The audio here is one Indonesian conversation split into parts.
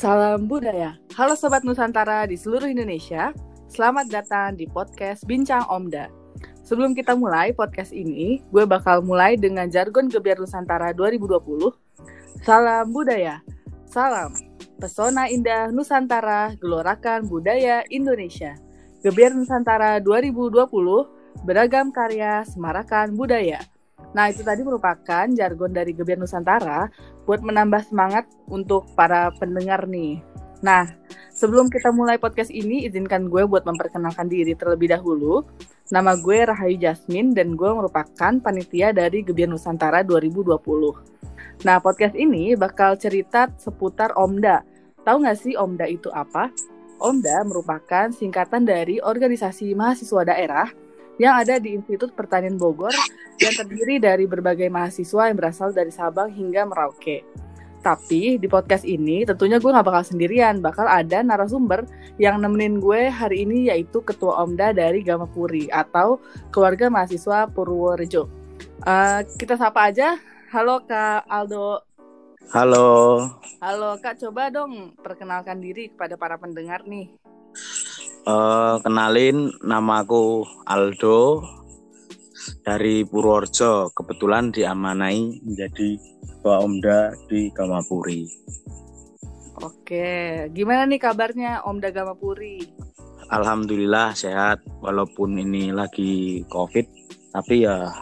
Salam budaya. Halo Sobat Nusantara di seluruh Indonesia. Selamat datang di podcast Bincang Omda. Sebelum kita mulai podcast ini, gue bakal mulai dengan jargon Gebiar Nusantara 2020. Salam budaya. Salam. Pesona indah Nusantara, gelorakan budaya Indonesia. Gebiar Nusantara 2020, beragam karya, semarakan budaya. Nah, itu tadi merupakan jargon dari Gebiar Nusantara buat menambah semangat untuk para pendengar nih. Nah, sebelum kita mulai podcast ini, izinkan gue buat memperkenalkan diri terlebih dahulu. Nama gue Rahayu Jasmine dan gue merupakan panitia dari Gebiar Nusantara 2020. Nah, podcast ini bakal cerita seputar OMDA. Tahu nggak sih OMDA itu apa? OMDA merupakan singkatan dari Organisasi Mahasiswa Daerah yang ada di Institut Pertanian Bogor yang terdiri dari berbagai mahasiswa yang berasal dari Sabang hingga Merauke. Tapi di podcast ini tentunya gue gak bakal sendirian, bakal ada narasumber yang nemenin gue hari ini yaitu Ketua Omda dari Gamapuri atau keluarga mahasiswa Purworejo. Uh, kita sapa aja. Halo Kak Aldo. Halo. Halo Kak, coba dong perkenalkan diri kepada para pendengar nih. Uh, kenalin namaku Aldo dari Purworejo. Kebetulan diamanai menjadi ketua Omda di Gamapuri. Oke, gimana nih kabarnya Omda Gamapuri? Alhamdulillah sehat walaupun ini lagi COVID, tapi ya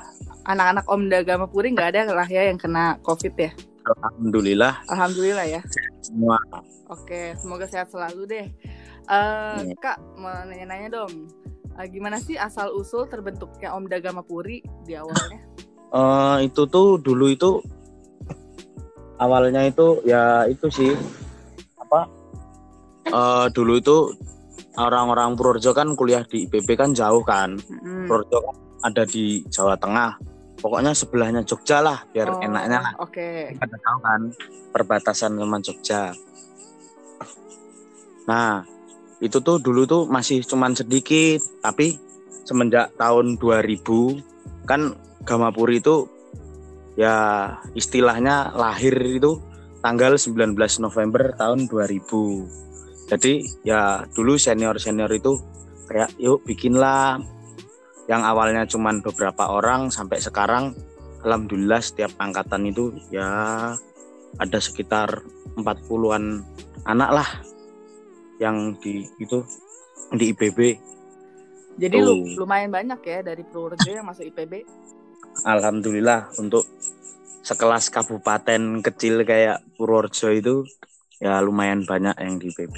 anak-anak Omda Gamapuri nggak ada lah ya yang kena COVID ya? Alhamdulillah. Alhamdulillah ya. Semua. Oke, semoga sehat selalu deh. Uh, Kak, mau nanya-nanya dong. Uh, gimana sih asal usul terbentuknya Om Dagama Puri di awalnya? Uh, itu tuh dulu itu awalnya itu ya itu sih apa? Uh, dulu itu orang-orang Purworejo kan kuliah di IPB kan jauh kan. Mm. Purworejo kan ada di Jawa Tengah. Pokoknya sebelahnya Jogja lah biar oh, enaknya lah. Oke. Okay. Ada tahu kan perbatasan sama Jogja. Nah, itu tuh dulu tuh masih cuman sedikit tapi semenjak tahun 2000 kan Gamapuri itu ya istilahnya lahir itu tanggal 19 November tahun 2000 jadi ya dulu senior-senior itu kayak yuk bikinlah. Yang awalnya cuman beberapa orang sampai sekarang alhamdulillah setiap angkatan itu ya ada sekitar 40-an anak lah yang di itu di IPB. Jadi lu, lumayan banyak ya dari Purworejo yang masuk IPB. Alhamdulillah untuk sekelas kabupaten kecil kayak Purworejo itu ya lumayan banyak yang di IPB.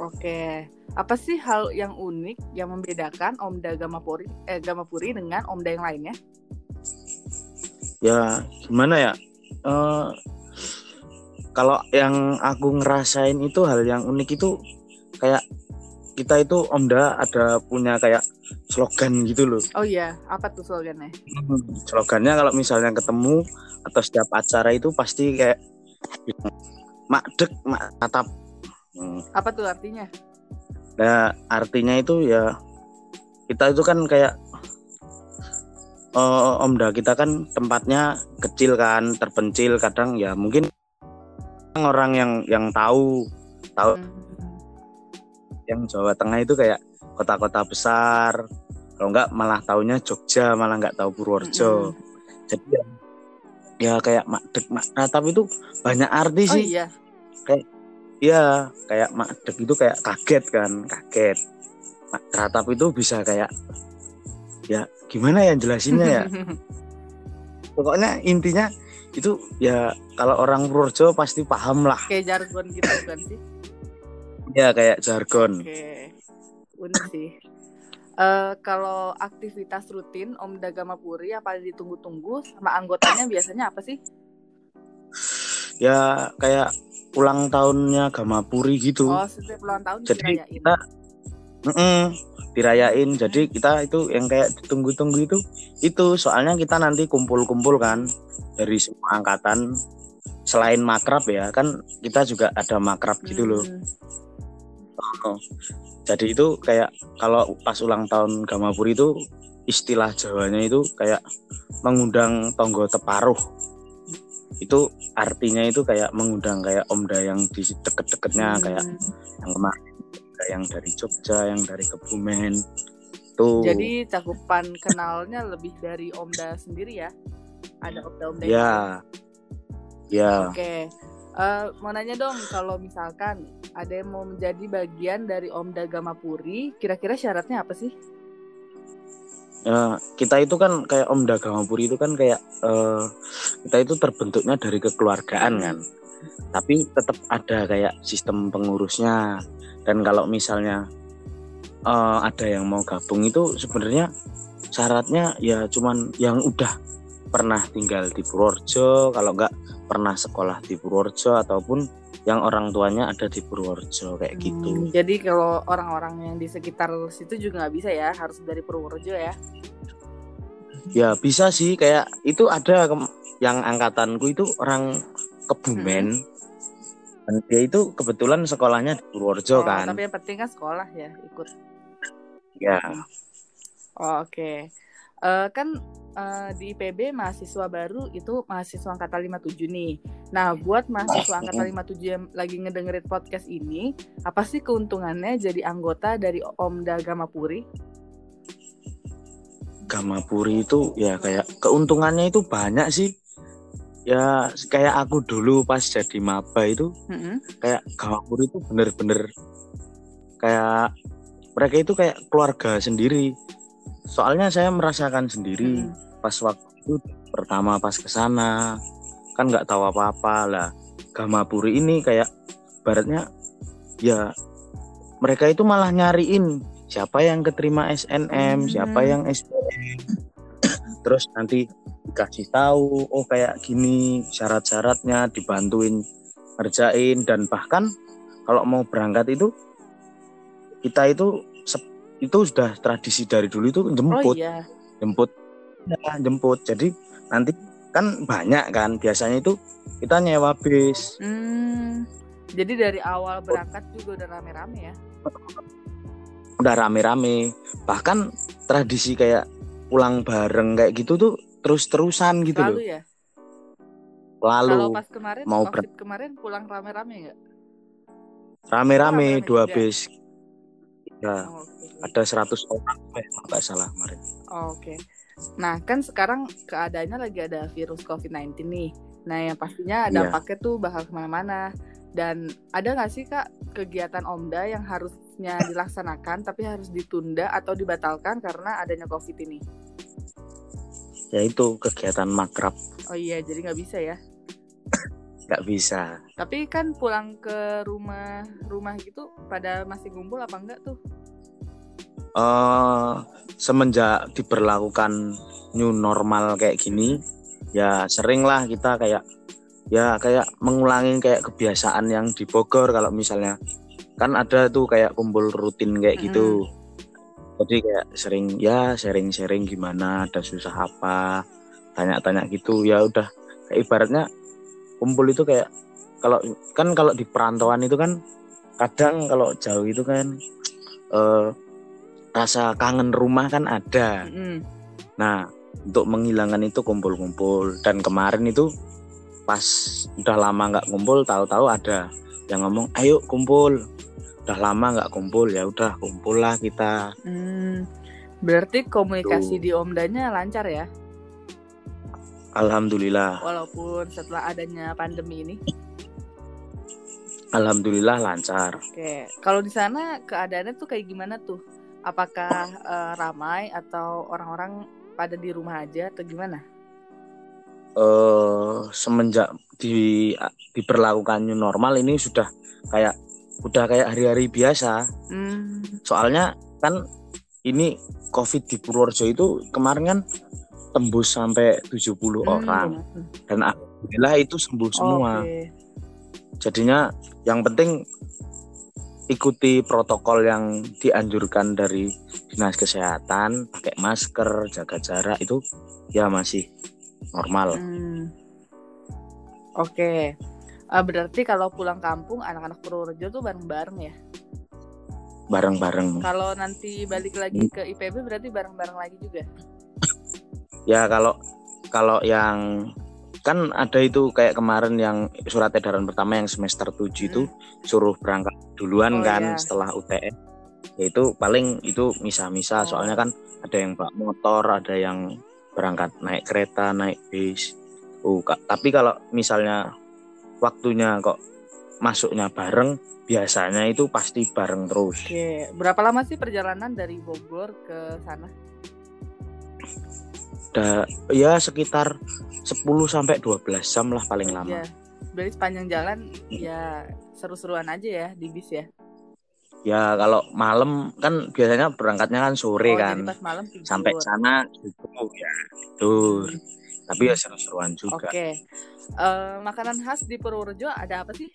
Oke. Apa sih hal yang unik yang membedakan Omda Gamapuri eh Gamapuri dengan Omda yang lainnya? Ya, gimana ya? Uh, kalau yang aku ngerasain itu hal yang unik itu kayak kita itu Omda ada punya kayak slogan gitu loh. Oh iya, apa tuh slogannya? Hmm, slogannya kalau misalnya ketemu atau setiap acara itu pasti kayak makdek, mak tatap. Hmm. Apa tuh artinya? Nah, artinya itu ya kita itu kan kayak uh, Omda kita kan tempatnya kecil kan, terpencil kadang ya mungkin orang yang yang tahu tahu hmm yang Jawa Tengah itu kayak kota-kota besar. Kalau enggak malah taunya Jogja malah nggak tahu Purworejo. Mm -hmm. jadi ya, ya kayak makdek makratap itu banyak arti oh, sih. iya. kayak iya kayak makdek itu kayak kaget kan kaget. Makratap itu bisa kayak ya gimana ya jelasinnya ya? Pokoknya intinya itu ya kalau orang Purworejo pasti paham lah. Kayak jargon gitu kan sih Ya kayak jargon. Oke, unik sih. Uh, kalau aktivitas rutin Om Dagama Puri apa ditunggu-tunggu sama anggotanya biasanya apa sih? Ya kayak ulang tahunnya Gamapuri gitu. Oh, setiap ulang tahun Jadi dirayain. kita mm -mm, dirayain. Jadi kita itu yang kayak ditunggu-tunggu itu itu soalnya kita nanti kumpul-kumpul kan dari semua angkatan selain makrab ya kan kita juga ada makrab gitu loh. Hmm. Oh. Jadi itu kayak kalau pas ulang tahun Gamapuri itu istilah Jawanya itu kayak mengundang tonggo teparuh. itu artinya itu kayak mengundang kayak Omda yang di deket-deketnya Hmm. kayak yang kemarin kayak yang dari Jogja, yang dari Kebumen. Tuh. Jadi cakupan kenalnya lebih dari Omda sendiri ya? Ada Omda-Omda yang ya. Ya. Oke, Eh, mau nanya dong kalau misalkan ada yang mau menjadi bagian dari Omda Gamapuri, kira-kira syaratnya apa sih? Ya, kita itu kan kayak Omda Gamapuri itu kan kayak eh, kita itu terbentuknya dari kekeluargaan kan. Tapi tetap ada kayak sistem pengurusnya. Dan kalau misalnya eh, ada yang mau gabung itu sebenarnya syaratnya ya cuman yang udah pernah tinggal di Purworejo, kalau nggak pernah sekolah di Purworejo ataupun yang orang tuanya ada di Purworejo kayak gitu. Hmm, jadi kalau orang-orang yang di sekitar situ juga nggak bisa ya, harus dari Purworejo ya? Ya bisa sih kayak itu ada yang angkatanku itu orang Kebumen dan dia itu kebetulan sekolahnya di Purworejo Oh, kan. Tapi yang penting kan sekolah ya, ikut. Ya, Oh, Oke, Eh, kan eh, di IPB mahasiswa baru itu mahasiswa angkatan 57 nih. Nah, buat mahasiswa angkatan 57 yang lagi ngedengerin podcast ini, apa sih keuntungannya jadi anggota dari Omda Gamapuri? Gamapuri itu ya kayak keuntungannya itu banyak sih. Ya kayak aku dulu pas jadi maba itu Mm-mm. kayak Gamapuri itu bener-bener kayak mereka itu kayak keluarga sendiri. Soalnya saya merasakan sendiri Mm. pas waktu itu pertama pas ke sana kan nggak tahu apa-apa lah Gamapuri ini kayak baratnya ya mereka itu malah nyariin siapa yang keterima SNM Hmm. siapa yang SPM terus nanti dikasih tahu oh kayak gini syarat-syaratnya dibantuin ngerjain dan bahkan kalau mau berangkat itu kita itu itu sudah tradisi dari dulu itu Oh jemput iya, jemput. Ya, jemput. Jadi nanti kan banyak kan biasanya itu kita nyewa bis. Hmm, jadi dari awal berangkat juga udah rame-rame ya? udah rame-rame. Bahkan tradisi kayak pulang bareng kayak gitu tuh terus-terusan gitu Selalu loh. ya? lalu Kalau pas kemarin, mau COVID kemarin pulang rame-rame nggak? rame-rame dua juga. bis ya Oh, Oke. ada 100 orang eh, nggak salah kemarin Oh, Oke. Nah, kan sekarang keadaannya lagi ada virus COVID-19 nih. Nah, yang pastinya Iya. dampaknya tuh bakal ke mana-mana. Dan ada nggak sih, Kak, kegiatan Omda yang harusnya dilaksanakan tapi harus ditunda atau dibatalkan karena adanya COVID ini? ya itu kegiatan makrab Oh iya, jadi nggak bisa ya. Nggak bisa. Tapi kan pulang ke rumah rumah gitu pada masih ngumpul apa enggak tuh? eh semenjak diberlakukan new normal kayak gini ya sering lah kita kayak ya kayak mengulangi kayak kebiasaan yang di Bogor kalau misalnya kan ada tuh kayak kumpul rutin kayak gitu. Jadi kayak sering ya sharing-sharing gimana ada susah apa tanya-tanya gitu ya udah. Kayak ibaratnya kumpul itu kayak kalau kan kalau di perantauan itu kan kadang kalau jauh itu kan eh rasa kangen rumah kan ada. Mm-mm. Nah, untuk menghilangkan itu kumpul-kumpul dan kemarin itu pas udah lama nggak kumpul, tahu-tahu ada yang ngomong, "Ayo kumpul." Udah lama nggak kumpul, ya udah kumpul lah kita. Hmm, berarti komunikasi Tuh. di Omdanya lancar ya, Alhamdulillah, walaupun setelah adanya pandemi ini. alhamdulillah lancar. Oke, kalau di sana keadaannya tuh kayak gimana tuh? Apakah eh, ramai atau orang-orang pada di rumah aja atau gimana? Eh semenjak di diberlakukan new normal ini sudah kayak udah kayak hari-hari biasa. Hmm, Soalnya kan ini COVID di Purworejo itu kemarin kan tembus sampai 70 orang hmm, dan alhamdulillah itu sembuh semua. Oke. Jadinya yang penting ikuti protokol yang dianjurkan dari dinas kesehatan, pakai masker, jaga jarak itu ya masih normal. Hmm. Oke. Eh, berarti kalau pulang kampung anak-anak Purworejo tuh bareng-bareng ya. Bareng-bareng. Kalau nanti balik lagi ke IPB berarti bareng-bareng lagi juga. Ya kalau kalau yang kan ada itu kayak kemarin yang surat edaran pertama yang semester 7 itu suruh berangkat duluan Oh, kan iya. setelah UTS ya itu paling itu misa-misa Oh. soalnya kan ada yang bawa motor ada yang berangkat naik kereta naik bis. Uh, tapi kalau misalnya waktunya kok masuknya bareng biasanya itu pasti bareng terus. Oke, berapa lama sih perjalanan dari Bogor ke sana? Da- ya sekitar 10 sampai 12 jam lah paling lama Iya. Berarti sepanjang jalan ya seru-seruan aja ya di bis ya. Ya kalau malam kan biasanya berangkatnya kan sore oh, kan. jadi pas malam tidur. Sampai sana subuh ya tidur. Tapi ya seru-seruan juga. Oke. Eh, makanan khas di Purworejo ada apa sih?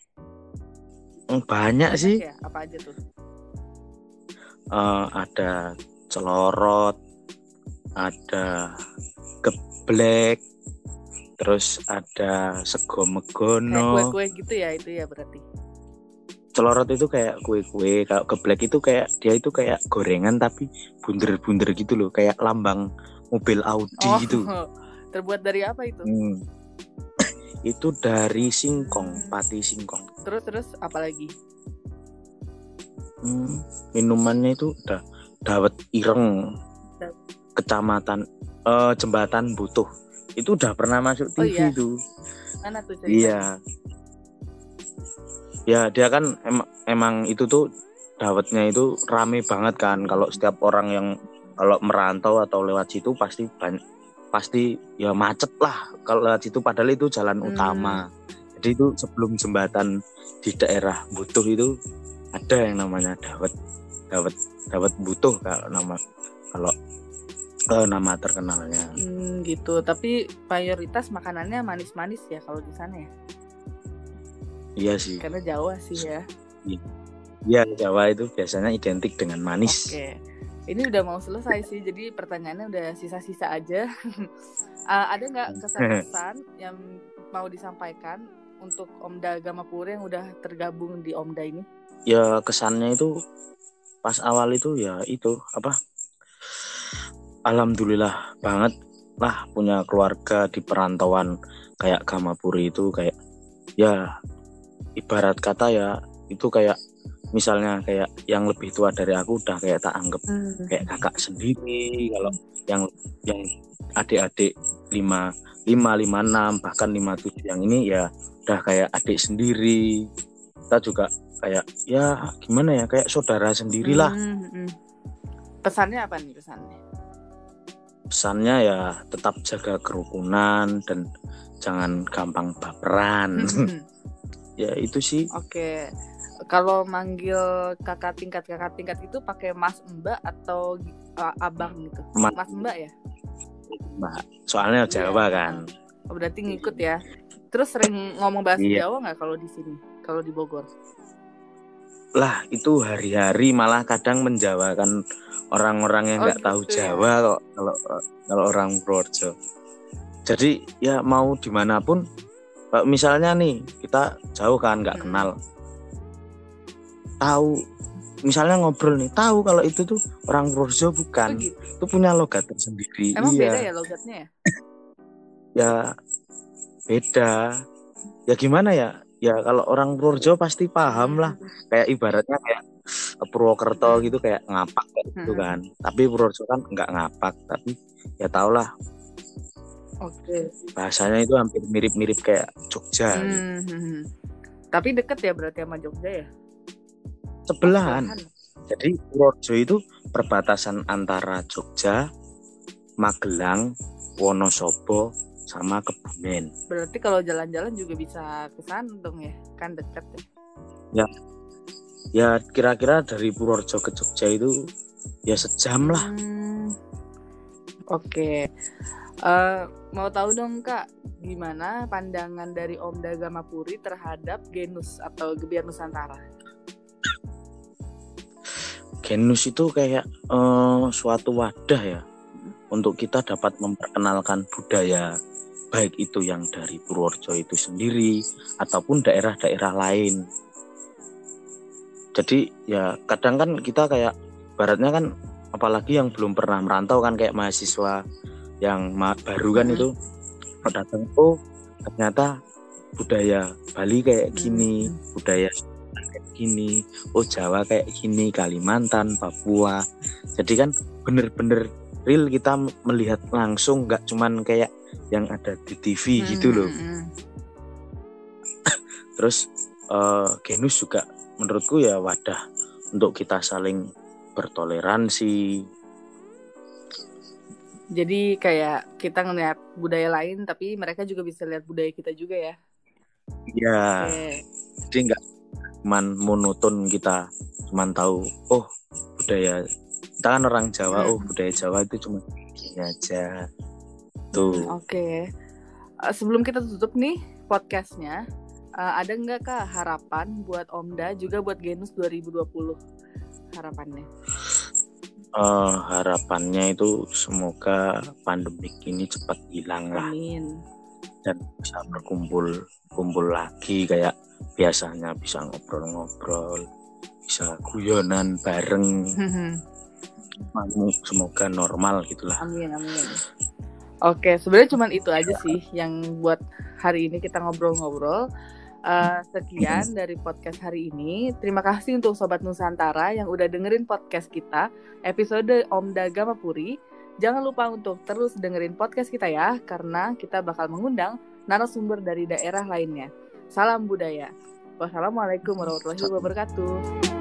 Hmm, Banyak sih. ya? Apa aja tuh? Eh, ada celorot, ada geblek, terus ada sego Kayak megono. kue-kue gitu ya itu ya berarti. Celorot itu kayak kue-kue, kalau geblek itu kayak dia itu kayak gorengan tapi bunder-bunder gitu loh, kayak lambang mobil Audi Oh, gitu. terbuat dari apa itu? Hmm. itu dari singkong, pati singkong. Terus terus apa lagi? Hmm, minumannya itu udah dawet ireng kecamatan eh, jembatan butuh itu udah pernah masuk Oh, TV iya. itu Mana tuh ceritanya? iya ya dia kan emang emang itu tuh dawetnya itu rame banget kan kalau setiap orang yang kalau merantau atau lewat situ pasti banyak pasti ya macet lah kalau lewat situ padahal itu jalan Hmm. utama jadi itu sebelum jembatan di daerah butuh itu ada yang namanya dawet dawet dawet butuh kalau nama kalau eh, nama terkenalnya Hmm, gitu. Tapi mayoritas makanannya manis-manis ya kalau di sana ya. iya sih Karena Jawa sih ya. Iya Jawa itu biasanya identik dengan manis Oke. Ini udah mau selesai sih, jadi pertanyaannya udah sisa-sisa aja. Uh, ada nggak kesan-kesan yang mau disampaikan untuk Omda Gamapura yang udah tergabung di Omda ini? ya kesannya itu pas awal itu ya itu apa alhamdulillah banget lah punya keluarga di perantauan kayak Gamapuri itu kayak ya ibarat kata ya itu kayak misalnya kayak yang lebih tua dari aku udah kayak tak anggap kayak kakak sendiri kalau yang yang adik-adik lima lima lima enam bahkan lima tujuh yang ini ya udah kayak adik sendiri kita juga kayak ya gimana ya kayak saudara sendirilah Hmm, hmm. Pesannya apa nih pesannya? Pesannya ya tetap jaga kerukunan dan jangan gampang baperan Hmm, ya itu sih Oke. Kalau manggil kakak tingkat kakak tingkat itu pakai Mas Mbak atau uh, Abang gitu? Ma- Mas Mbak ya? mbak soalnya Jawa Iya. kan Oh, berarti ngikut ya. Terus sering ngomong bahasa Iya. Jawa nggak kalau di sini? Kalau di Bogor? Lah itu hari-hari malah kadang menjawakan orang-orang yang Oh, nggak tahu gitu ya. Jawa kok kalau kalau orang Purworejo. Jadi ya mau di mana pun, misalnya nih kita jauh kan nggak Hmm. kenal, tahu misalnya ngobrol nih tahu kalau itu tuh orang Purworejo Oh, bukan, gitu. itu punya logat tersendiri. Emang iya, beda ya logatnya ya? ya beda. Ya gimana ya? Ya kalau orang Purworejo pasti paham lah. kayak ibaratnya kayak Purwokerto gitu kayak ngapak gitu Hmm. kan tapi Purworejo kan nggak ngapak tapi ya tau lah Oke. bahasanya itu hampir mirip-mirip kayak Jogja gitu. Hmm, hmm, hmm. Tapi deket ya berarti sama Jogja ya? sebelahan jadi Purworejo itu perbatasan antara Jogja Magelang Wonosobo sama Kebumen Berarti kalau jalan-jalan juga bisa ke sana dong ya? Kan deket ya? ya kira-kira dari Purworejo ke Jogja itu ya sejam lah Hmm, Oke. Eh, mau tahu dong kak, gimana pandangan dari Om Dagama Puri terhadap genus atau gebiar Nusantara? genus itu kayak eh, suatu wadah ya untuk kita dapat memperkenalkan budaya baik itu yang dari Purworejo itu sendiri ataupun daerah-daerah lain. Jadi ya kadang kan kita kayak baratnya kan apalagi yang belum pernah merantau kan kayak mahasiswa yang ma- baru kan Mhm. itu kalau datang oh ternyata budaya Bali kayak gini Hmm. budaya kayak gini oh Jawa kayak gini Kalimantan Papua jadi kan bener-bener real kita melihat langsung nggak cuman kayak yang ada di TV gitu loh Hmm, hmm, terus eh, genus juga menurutku ya wadah untuk kita saling bertoleransi Jadi kayak kita ngeliat budaya lain tapi mereka juga bisa lihat budaya kita juga ya. ya Oke. jadi nggak cuman monoton kita cuman tahu oh budaya kita kan orang Jawa oh budaya Jawa itu cuma gini aja tuh Hmm, Oke. Eh, sebelum kita tutup nih podcastnya, eh, ada nggak kak harapan buat Omda juga buat Genus 2020 harapannya? Eh, harapannya itu semoga pandemik ini cepat hilang lah Amin. dan bisa berkumpul kumpul lagi kayak biasanya bisa ngobrol-ngobrol bisa guyonan bareng semoga normal gitulah amin amin. Oke, sebenarnya cuman itu aja sih yang buat hari ini kita ngobrol-ngobrol. Eh, sekian dari podcast hari ini. Terima kasih untuk Sobat Nusantara yang udah dengerin podcast kita, episode Omda Gamapuri. Jangan lupa untuk terus dengerin podcast kita ya, karena kita bakal mengundang narasumber dari daerah lainnya. Salam budaya. Wassalamualaikum warahmatullahi wabarakatuh.